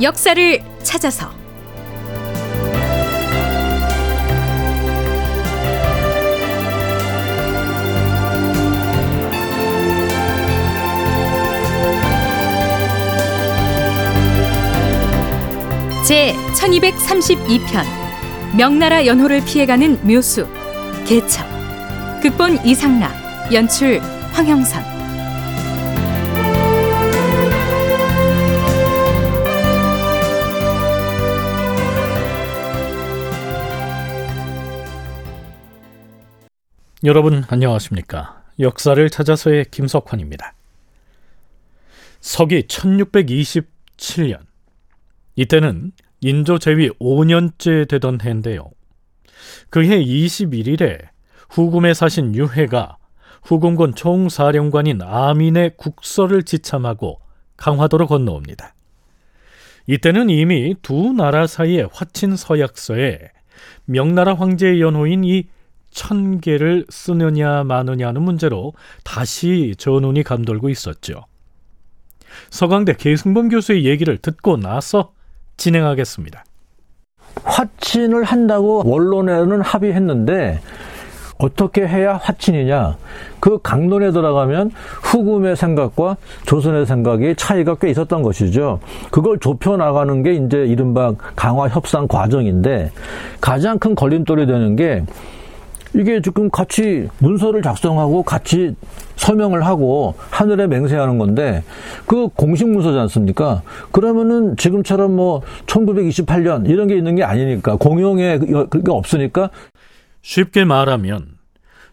역사를 찾아서. 제 1232편 명나라 연호를 피해가는 묘수 개척 극본 이상락 연출 황형선 여러분 안녕하십니까? 역사를 찾아서의 김석환입니다. 서기 1627년 이때는 인조 제위 5년째 되던 해인데요. 그해 21일에 후금에 사신 유해가 후금군 총사령관인 아민의 국서를 지참하고 강화도로 건너옵니다. 이때는 이미 두 나라 사이의 화친 서약서에 명나라 황제의 연호인 이 천 개를 쓰느냐 마느냐 하는 문제로 다시 전운이 감돌고 있었죠. 서강대 계승범 교수의 얘기를 듣고 나서 진행하겠습니다. 화친을 한다고 원론에는 합의했는데 어떻게 해야 화친이냐? 그 강론에 들어가면 후금의 생각과 조선의 생각이 차이가 꽤 있었던 것이죠. 그걸 좁혀 나가는 게 이제 이른바 강화 협상 과정인데 가장 큰 걸림돌이 되는 게 이게 지금 같이 문서를 작성하고 같이 서명을 하고 하늘에 맹세하는 건데 그 공식 문서지 않습니까? 그러면은 지금처럼 뭐 1928년 이런 게 있는 게 아니니까 공용에 그게 없으니까 쉽게 말하면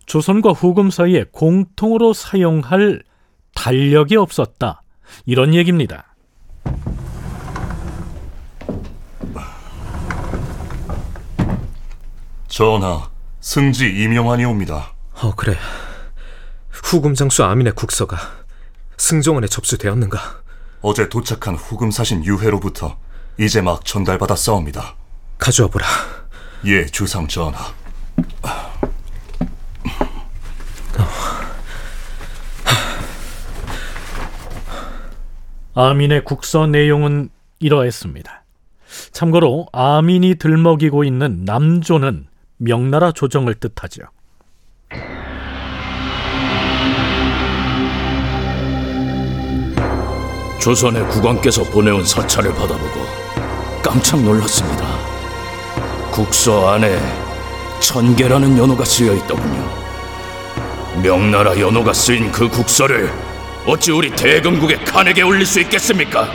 조선과 후금 사이에 공통으로 사용할 달력이 없었다. 이런 얘기입니다. 전하, 승지 이명환이 옵니다. 어, 그래. 후금 장수 아민의 국서가 승정원에 접수되었는가? 어제 도착한 후금 사신 유해로부터 이제 막 전달받아 싸웁니다. 가져와 보라. 예, 주상 전하. 아민의 국서 내용은 이러했습니다. 참고로 아민이 들먹이고 있는 남조는 명나라 조정을 뜻하죠. 조선의 국왕께서 보내온 사찰을 받아보고 깜짝 놀랐습니다. 국서 안에 천계라는 연호가 쓰여 있더군요. 명나라 연호가 쓰인 그 국서를 어찌 우리 대금국의 칸에게 올릴 수 있겠습니까?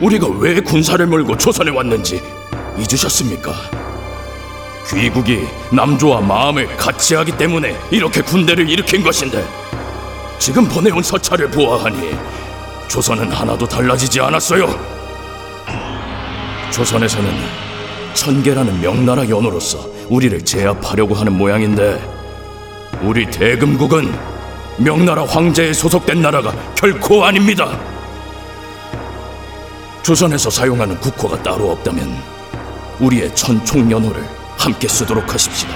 우리가 왜 군사를 몰고 조선에 왔는지 잊으셨습니까? 귀국이 남조와 마음을 같이 하기 때문에 이렇게 군대를 일으킨 것인데 지금 보내온 서찰을 보아하니 조선은 하나도 달라지지 않았어요. 조선에서는 천계라는 명나라 연호로서 우리를 제압하려고 하는 모양인데 우리 대금국은 명나라 황제에 소속된 나라가 결코 아닙니다. 조선에서 사용하는 국호가 따로 없다면 우리의 천총연호를 함께 쓰도록 하십시다.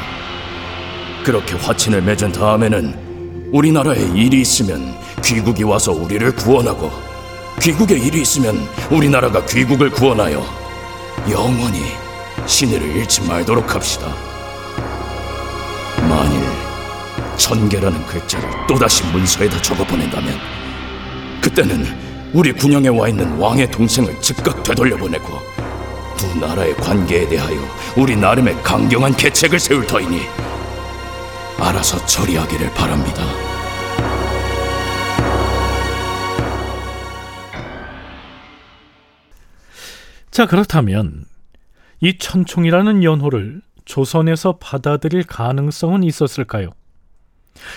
그렇게 화친을 맺은 다음에는 우리나라에 일이 있으면 귀국이 와서 우리를 구원하고 귀국에 일이 있으면 우리나라가 귀국을 구원하여 영원히 신의를 잃지 말도록 합시다. 만일 천계라는 글자를 또다시 문서에다 적어 보낸다면 그때는 우리 군영에 와 있는 왕의 동생을 즉각 되돌려 보내고 두 나라의 관계에 대하여 우리 나름의 강경한 계책을 세울 터이니 알아서 처리하기를 바랍니다. 자, 그렇다면 이 천총이라는 연호를 조선에서 받아들일 가능성은 있었을까요?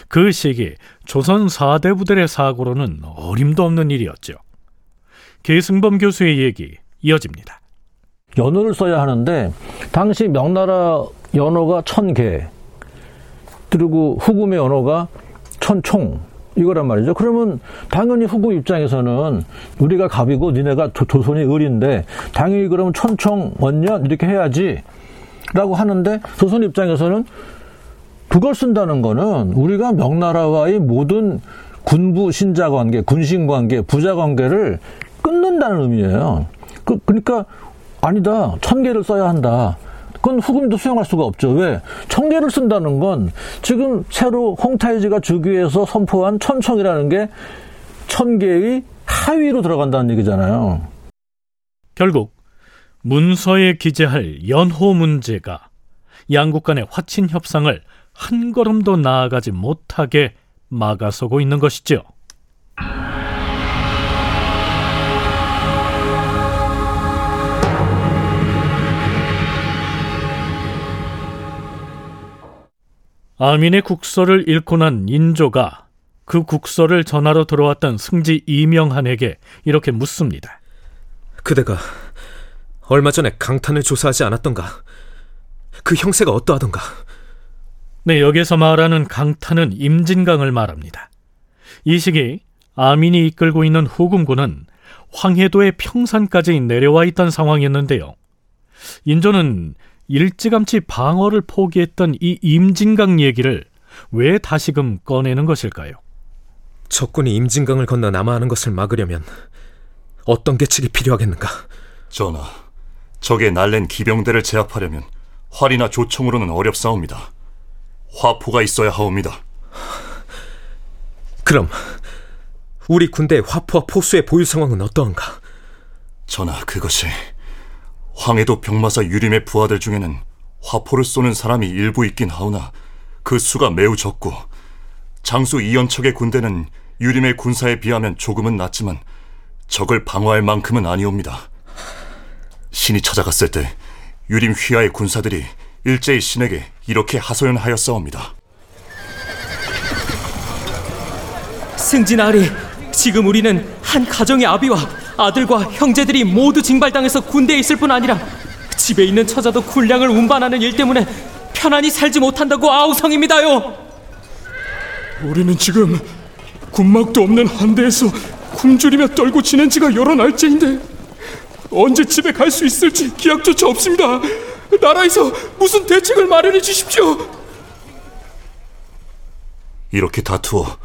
그 시기 조선 사대 부들의 사고로는 어림도 없는 일이었죠. 계승범 교수의 얘기 이어집니다. 연호를 써야 하는데 당시 명나라 연호가 천 개, 그리고 후금의 연호가 천총 이거란 말이죠. 그러면 당연히 후금 입장에서는 우리가 갑이고 니네가 조, 조선이 을인데 당연히 그러면 천총 원년 이렇게 해야지 라고 하는데 조선 입장에서는 그걸 쓴다는 거는 우리가 명나라와의 모든 군부 신자 관계, 군신 관계, 부자 관계를 끊는다는 의미예요. 그, 그러니까 아니다. 천 개를 써야 한다. 그건 후금도 수용할 수가 없죠. 왜? 천 개를 쓴다는 건 지금 새로 홍타이즈가 주기에서 선포한 천총이라는 게천 개의 하위로 들어간다는 얘기잖아요. 결국 문서에 기재할 연호 문제가 양국 간의 화친 협상을 한 걸음도 나아가지 못하게 막아서고 있는 것이죠. 아민의 국서를 읽고 난 인조가 그 국서를 전하러 들어왔던 승지 이명한에게 이렇게 묻습니다. 그대가 얼마 전에 강탄을 조사하지 않았던가? 그 형세가 어떠하던가? 네, 여기서 말하는 강탄은 임진강을 말합니다. 이 시기 아민이 이끌고 있는 후금군은 황해도의 평산까지 내려와 있던 상황이었는데요. 인조는 일찌감치 방어를 포기했던 이 임진강 얘기를 왜 다시금 꺼내는 것일까요? 적군이 임진강을 건너 남하하는 것을 막으려면 어떤 계책이 필요하겠는가? 전하, 적의 날랜 기병대를 제압하려면 활이나 조총으로는 어렵사옵니다. 화포가 있어야 하옵니다. 그럼 우리 군대의 화포와 포수의 보유 상황은 어떠한가? 전하, 그것이 황해도 병마사 유림의 부하들 중에는 화포를 쏘는 사람이 일부 있긴 하오나 그 수가 매우 적고 장수 이연척의 군대는 유림의 군사에 비하면 조금은 낮지만 적을 방어할 만큼은 아니옵니다. 신이 찾아갔을 때 유림 휘하의 군사들이 일제히 신에게 이렇게 하소연하였사옵니다. 승진 아리, 지금 우리는 한 가정의 아비와 아들과 형제들이 모두 징발당해서 군대에 있을 뿐 아니라 집에 있는 처자도 군량을 운반하는 일 때문에 편안히 살지 못한다고 아우성입니다요. 우리는 지금 군막도 없는 한대에서 굶주리며 떨고 지낸 지가 여러 날째인데 언제 집에 갈 수 있을지 기약조차 없습니다. 나라에서 무슨 대책을 마련해 주십시오. 이렇게 다투어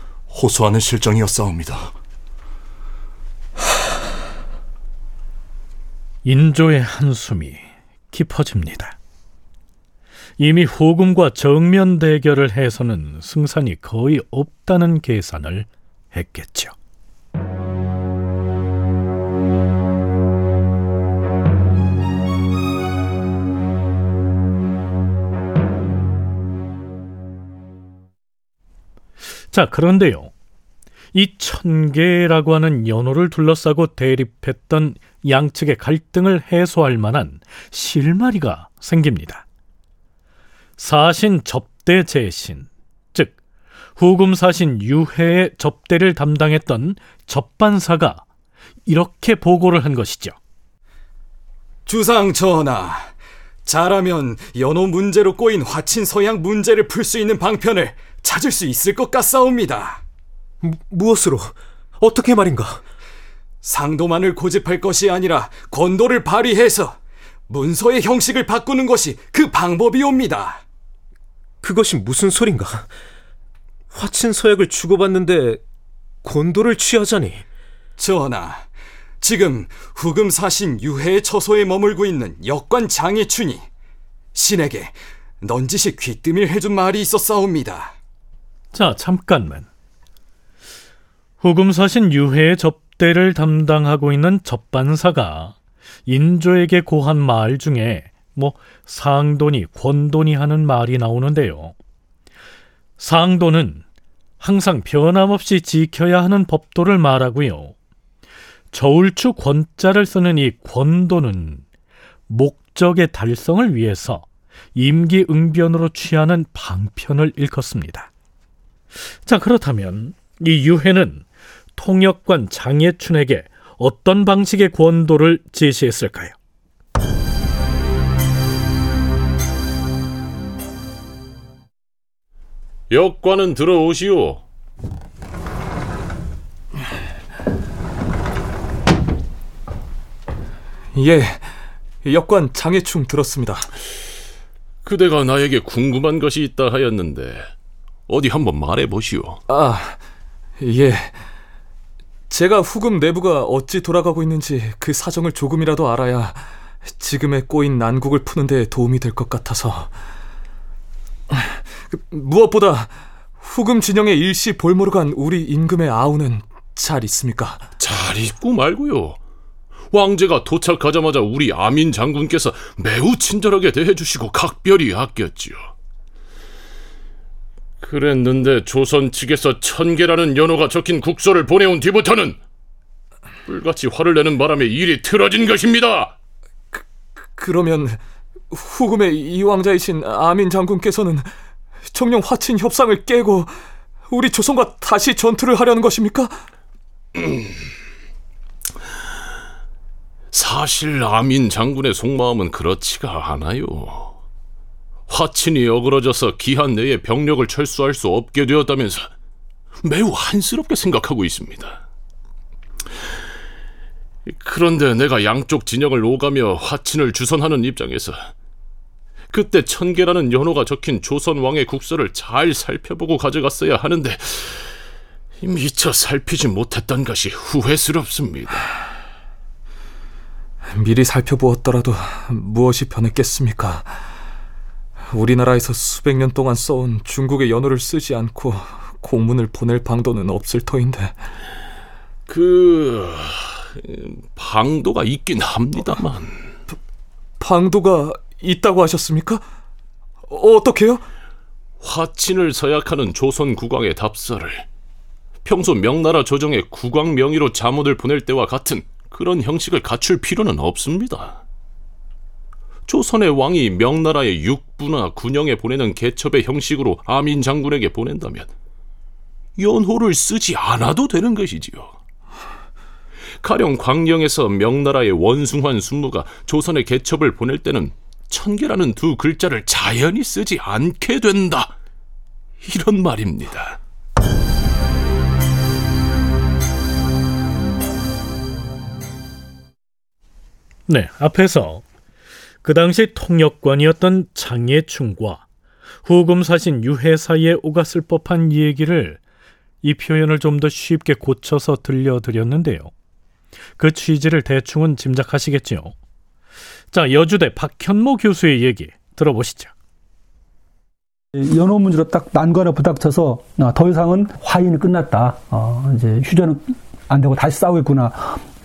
호소하는 실정이었사옵니다. 인조의 한숨이 깊어집니다. 이미 후금과 정면 대결을 해서는 승산이 거의 없다는 계산을 했겠죠. 자, 그런데요. 이 천계라고 하는 연호를 둘러싸고 대립했던 양측의 갈등을 해소할 만한 실마리가 생깁니다. 사신 접대 제신, 즉 후금 사신 유해의 접대를 담당했던 접반사가 이렇게 보고를 한 것이죠. 주상 전하, 잘하면 연호 문제로 꼬인 화친 서양 문제를 풀 수 있는 방편을 찾을 수 있을 것 같사옵니다. 무, 무엇으로? 어떻게 말인가? 상도만을 고집할 것이 아니라 권도를 발휘해서 문서의 형식을 바꾸는 것이 그 방법이옵니다. 그것이 무슨 소린가? 화친 서약을 주고받는데 권도를 취하자니. 전하, 지금 후금 사신 유해의 처소에 머물고 있는 역관 장해춘이 신에게 넌지시 귀뜸을 해준 말이 있었사옵니다. 자, 잠깐만. 후금 사신 유해의 접대를 담당하고 있는 접반사가 인조에게 고한 말 중에 뭐 상도니 권도니 하는 말이 나오는데요. 상도는 항상 변함없이 지켜야 하는 법도를 말하고요. 저울추 권자를 쓰는 이 권도는 목적의 달성을 위해서 임기응변으로 취하는 방편을 일컫습니다. 자, 그렇다면 이 유해는 통역관 장예춘에게 어떤 방식의 권도를 제시했을까요? 역관은 들어오시오. 예, 역관 장해충 들었습니다. 그대가 나에게 궁금한 것이 있다 하였는데 어디 한번 말해 보시오. 아, 예. 제가 후금 내부가 어찌 돌아가고 있는지 그 사정을 조금이라도 알아야 지금의 꼬인 난국을 푸는 데 도움이 될 것 같아서 그, 무엇보다 후금 진영의 일시 볼모로 간 우리 임금의 아우는 잘 있습니까? 잘 있고 말고요. 왕제가 도착하자마자 우리 아민 장군께서 매우 친절하게 대해주시고 각별히 아꼈지요. 그랬는데 조선 측에서 천계라는 연호가 적힌 국서를 보내온 뒤부터는 불같이 화를 내는 바람에 일이 틀어진 것입니다. 그러면 후금의 이왕자이신 아민 장군께서는 정령 화친 협상을 깨고 우리 조선과 다시 전투를 하려는 것입니까? 사실 아민 장군의 속마음은 그렇지가 않아요. 화친이 어그러져서 기한 내에 병력을 철수할 수 없게 되었다면서 매우 한스럽게 생각하고 있습니다. 그런데 내가 양쪽 진영을 오가며 화친을 주선하는 입장에서 그때 천계라는 연호가 적힌 조선 왕의 국서를 잘 살펴보고 가져갔어야 하는데 미처 살피지 못했던 것이 후회스럽습니다. 미리 살펴보았더라도 무엇이 변했겠습니까? 우리나라에서 수백 년 동안 써온 중국의 연호를 쓰지 않고 공문을 보낼 방도는 없을 터인데 그 방도가 있긴 합니다만 방도가 있다고 하셨습니까? 어떻게요? 화친을 서약하는 조선 국왕의 답서를 평소 명나라 조정의 국왕 명의로 자문을 보낼 때와 같은 그런 형식을 갖출 필요는 없습니다. 조선의 왕이 명나라의 육부나 군영에 보내는 개첩의 형식으로 아민 장군에게 보낸다면 연호를 쓰지 않아도 되는 것이지요. 가령 광령에서 명나라의 원숭환 순무가 조선의 개첩을 보낼 때는 천계라는 두 글자를 자연히 쓰지 않게 된다. 이런 말입니다. 네, 앞에서 그 당시 통역관이었던 장예충과 후금 사신 유해 사이에 오갔을 법한 얘기를 이 표현을 좀 더 쉽게 고쳐서 들려드렸는데요. 그 취지를 대충은 짐작하시겠지요. 자, 여주대 박현모 교수의 얘기 들어보시죠. 연호 문제로 딱 난관에 부닥쳐서 아, 더 이상은 화인이 끝났다. 어, 이제 휴전은 안 되고 다시 싸우겠구나.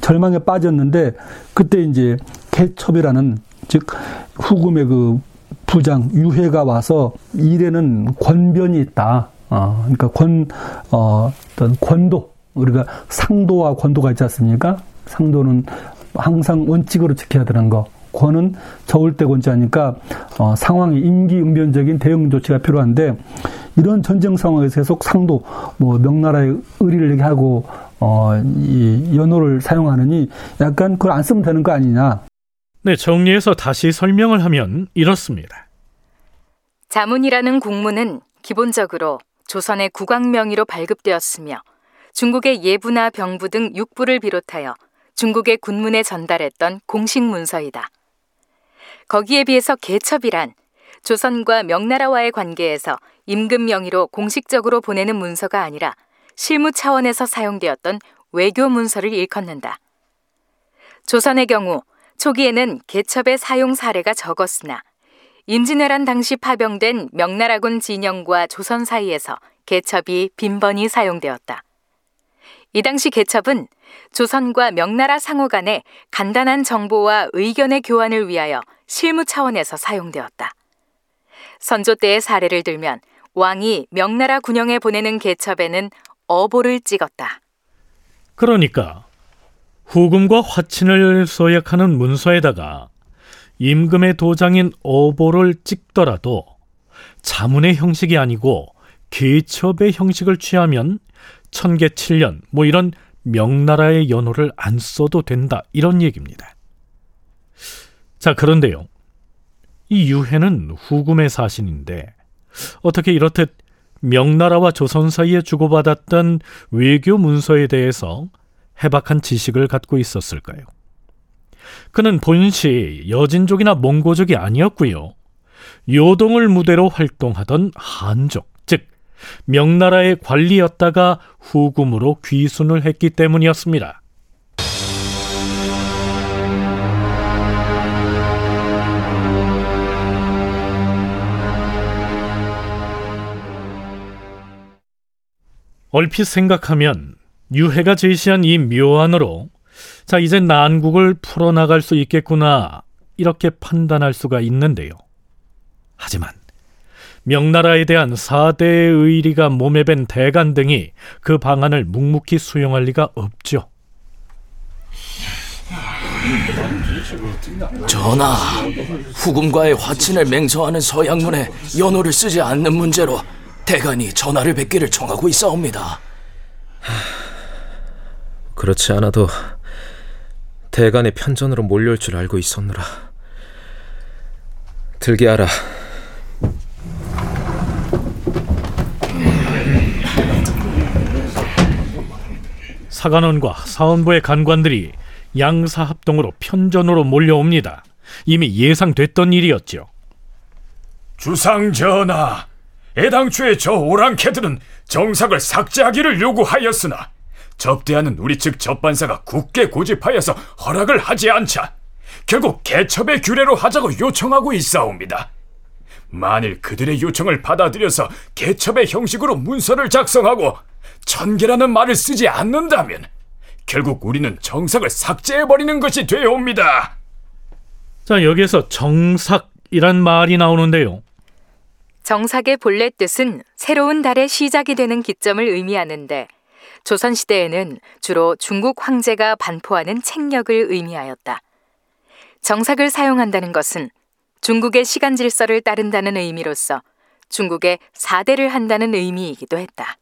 절망에 빠졌는데 그때 이제 개첩이라는 즉 후금의 그 부장 유해가 와서 일에는 권변이 있다. 어, 그러니까 권 어, 어떤 권도 우리가 상도와 권도가 있지 않습니까? 상도는 항상 원칙으로 지켜야 되는 거. 권은 저울 때 권자니까 어, 상황이 임기응변적인 대응 조치가 필요한데 이런 전쟁 상황에서 계속 상도 뭐 명나라의 의리를 얘기하고 어, 이 연호를 사용하느니 약간 그걸 안 쓰면 되는 거 아니냐. 네, 정리해서 다시 설명을 하면 이렇습니다. 자문이라는 공문은 기본적으로 조선의 국왕 명의로 발급되었으며 중국의 예부나 병부 등 육부를 비롯하여 중국의 군문에 전달했던 공식 문서이다. 거기에 비해서 개첩이란 조선과 명나라와의 관계에서 임금 명의로 공식적으로 보내는 문서가 아니라 실무 차원에서 사용되었던 외교 문서를 일컫는다. 조선의 경우 초기에는 개첩의 사용 사례가 적었으나 임진왜란 당시 파병된 명나라군 진영과 조선 사이에서 개첩이 빈번히 사용되었다. 이 당시 개첩은 조선과 명나라 상호 간의 간단한 정보와 의견의 교환을 위하여 실무 차원에서 사용되었다. 선조 때의 사례를 들면 왕이 명나라 군영에 보내는 개첩에는 어보를 찍었다. 그러니까 후금과 화친을 서약하는 문서에다가 임금의 도장인 어보를 찍더라도 자문의 형식이 아니고 개첩의 형식을 취하면 천계 7년 뭐 이런 명나라의 연호를 안 써도 된다 이런 얘기입니다. 자 그런데요. 이 유해는 후금의 사신인데 어떻게 이렇듯 명나라와 조선 사이에 주고받았던 외교 문서에 대해서 해박한 지식을 갖고 있었을까요? 그는 본시 여진족이나 몽고족이 아니었고요. 요동을 무대로 활동하던 한족, 즉 명나라의 관리였다가 후금으로 귀순을 했기 때문이었습니다. 얼핏 생각하면 유해가 제시한 이 묘안으로 자 이제 난국을 풀어나갈 수 있겠구나 이렇게 판단할 수가 있는데요. 하지만 명나라에 대한 사대의 의리가 몸에 밴 대간 등이 그 방안을 묵묵히 수용할 리가 없죠. 전하, 후금과의 화친을 맹서하는 서양문에 연호를 쓰지 않는 문제로 대간이 전하를 뵙기를 청하고 있사옵니다. 그렇지 않아도 대간의 편전으로 몰려올 줄 알고 있었노라. 들게 하라. 사관원과 사원부의 간관들이 양사 합동으로 편전으로 몰려옵니다. 이미 예상됐던 일이었죠. 주상 전하, 애당초에 저 오랑캐들은 정삭을 삭제하기를 요구하였으나 접대하는 우리 측 접반사가 굳게 고집하여서 허락을 하지 않자 결국 개첩의 규례로 하자고 요청하고 있사옵니다. 만일 그들의 요청을 받아들여서 개첩의 형식으로 문서를 작성하고 천계라는 말을 쓰지 않는다면 결국 우리는 정삭을 삭제해버리는 것이 되옵니다. 자, 여기에서 정삭이란 말이 나오는데요. 정삭의 본래 뜻은 새로운 달의 시작이 되는 기점을 의미하는데 조선시대에는 주로 중국 황제가 반포하는 책력을 의미하였다. 정삭을 사용한다는 것은 중국의 시간 질서를 따른다는 의미로서 중국의 사대를 한다는 의미이기도 했다.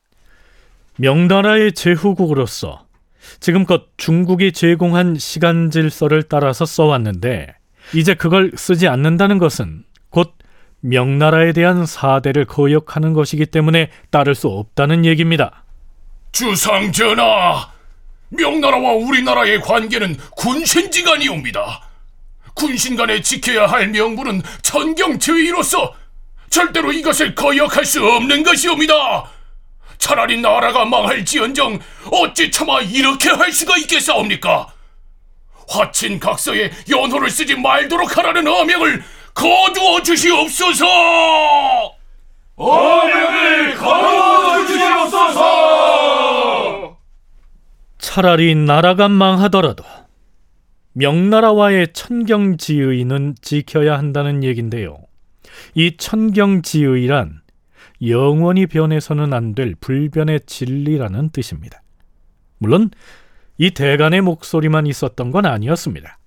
명나라의 제후국으로서 지금껏 중국이 제공한 시간 질서를 따라서 써왔는데 이제 그걸 쓰지 않는다는 것은 곧 명나라에 대한 사대를 거역하는 것이기 때문에 따를 수 없다는 얘기입니다. 주상 전하, 명나라와 우리나라의 관계는 군신지간이옵니다. 군신 간에 지켜야 할 명분은 천경지위로서 절대로 이것을 거역할 수 없는 것이옵니다. 차라리 나라가 망할지언정 어찌 차마 이렇게 할 수가 있겠사옵니까? 화친 각서에 연호를 쓰지 말도록 하라는 어명을 거두어 주시옵소서! 어명을 거두어 주시옵소서! 차라리 나라가 망하더라도 명나라와의 천경지의는 지켜야 한다는 얘긴데요. 이 천경지의란 영원히 변해서는 안 될 불변의 진리라는 뜻입니다. 물론 이 대간의 목소리만 있었던 건 아니었습니다.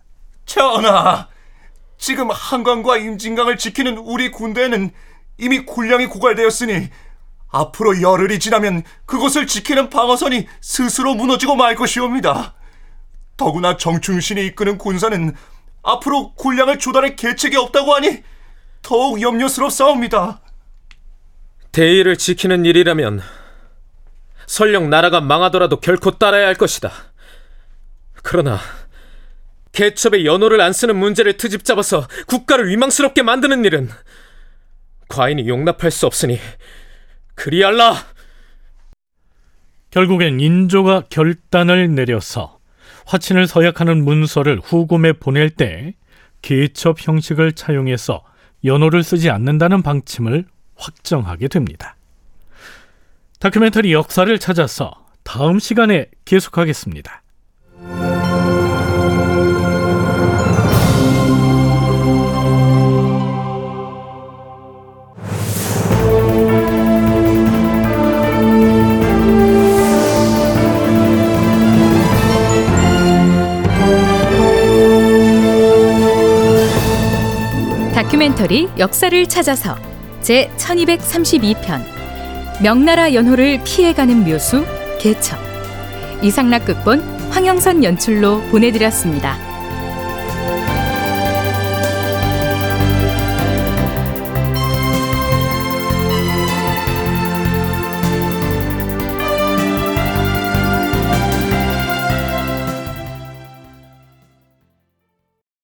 전하, 지금 한강과 임진강을 지키는 우리 군대에는 이미 군량이 고갈되었으니 앞으로 열흘이 지나면 그곳을 지키는 방어선이 스스로 무너지고 말 것이옵니다. 더구나 정충신이 이끄는 군사는 앞으로 군량을 조달할 계책이 없다고 하니 더욱 염려스럽사옵니다. 대의를 지키는 일이라면 설령 나라가 망하더라도 결코 따라야 할 것이다. 그러나 개첩의 연호를 안 쓰는 문제를 트집 잡아서 국가를 위망스럽게 만드는 일은 과인이 용납할 수 없으니 그리할라. 결국엔 인조가 결단을 내려서 화친을 서약하는 문서를 후금에 보낼 때 개첩 형식을 차용해서 연호를 쓰지 않는다는 방침을 확정하게 됩니다. 다큐멘터리 역사를 찾아서 다음 시간에 계속하겠습니다. 다큐멘터리 역사를 찾아서 제 1232편 명나라 연호를 피해가는 묘수 개첩 이상락 극본 황영선 연출로 보내드렸습니다.